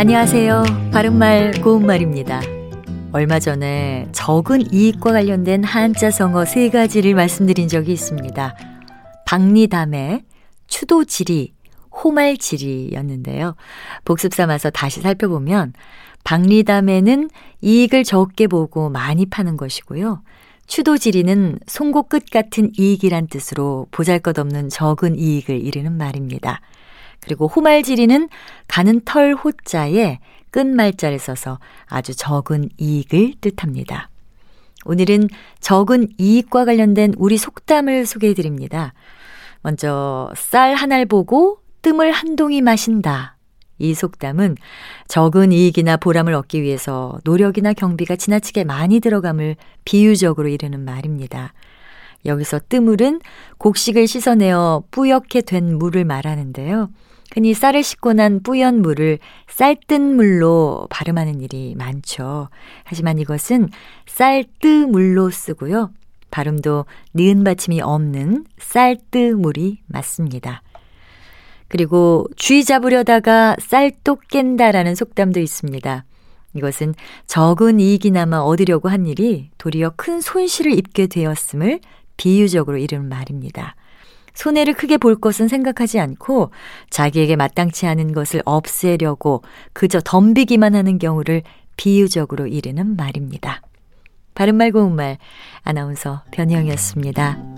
안녕하세요. 바른말 고운말입니다. 얼마 전에 적은 이익과 관련된 한자성어 세 가지를 말씀드린 적이 있습니다. 박리담에 추도지리, 호말지리였는데요. 복습 삼아서 다시 살펴보면 박리담에는 이익을 적게 보고 많이 파는 것이고요. 추도지리는 송곳 끝 같은 이익이란 뜻으로 보잘것없는 적은 이익을 이르는 말입니다. 그리고 호말지리는 가는 털 호자에 끝말자를 써서 아주 적은 이익을 뜻합니다. 오늘은 적은 이익과 관련된 우리 속담을 소개해 드립니다. 먼저 쌀 한 알 보고 뜸을 한 동이 마신다. 이 속담은 적은 이익이나 보람을 얻기 위해서 노력이나 경비가 지나치게 많이 들어감을 비유적으로 이르는 말입니다. 여기서 뜨물은 곡식을 씻어내어 뿌옇게 된 물을 말하는데요. 흔히 쌀을 씻고 난 뿌연 물을 쌀뜬 물로 발음하는 일이 많죠. 하지만 이것은 쌀뜨물로 쓰고요. 발음도 니은 받침이 없는 쌀뜨물이 맞습니다. 그리고 쥐 잡으려다가 쌀똑 깬다라는 속담도 있습니다. 이것은 적은 이익이나마 얻으려고 한 일이 도리어 큰 손실을 입게 되었음을 비유적으로 이르는 말입니다. 손해를 크게 볼 것은 생각하지 않고 자기에게 마땅치 않은 것을 없애려고 그저 덤비기만 하는 경우를 비유적으로 이르는 말입니다. 바른말 고운말 아나운서 변희영이었습니다.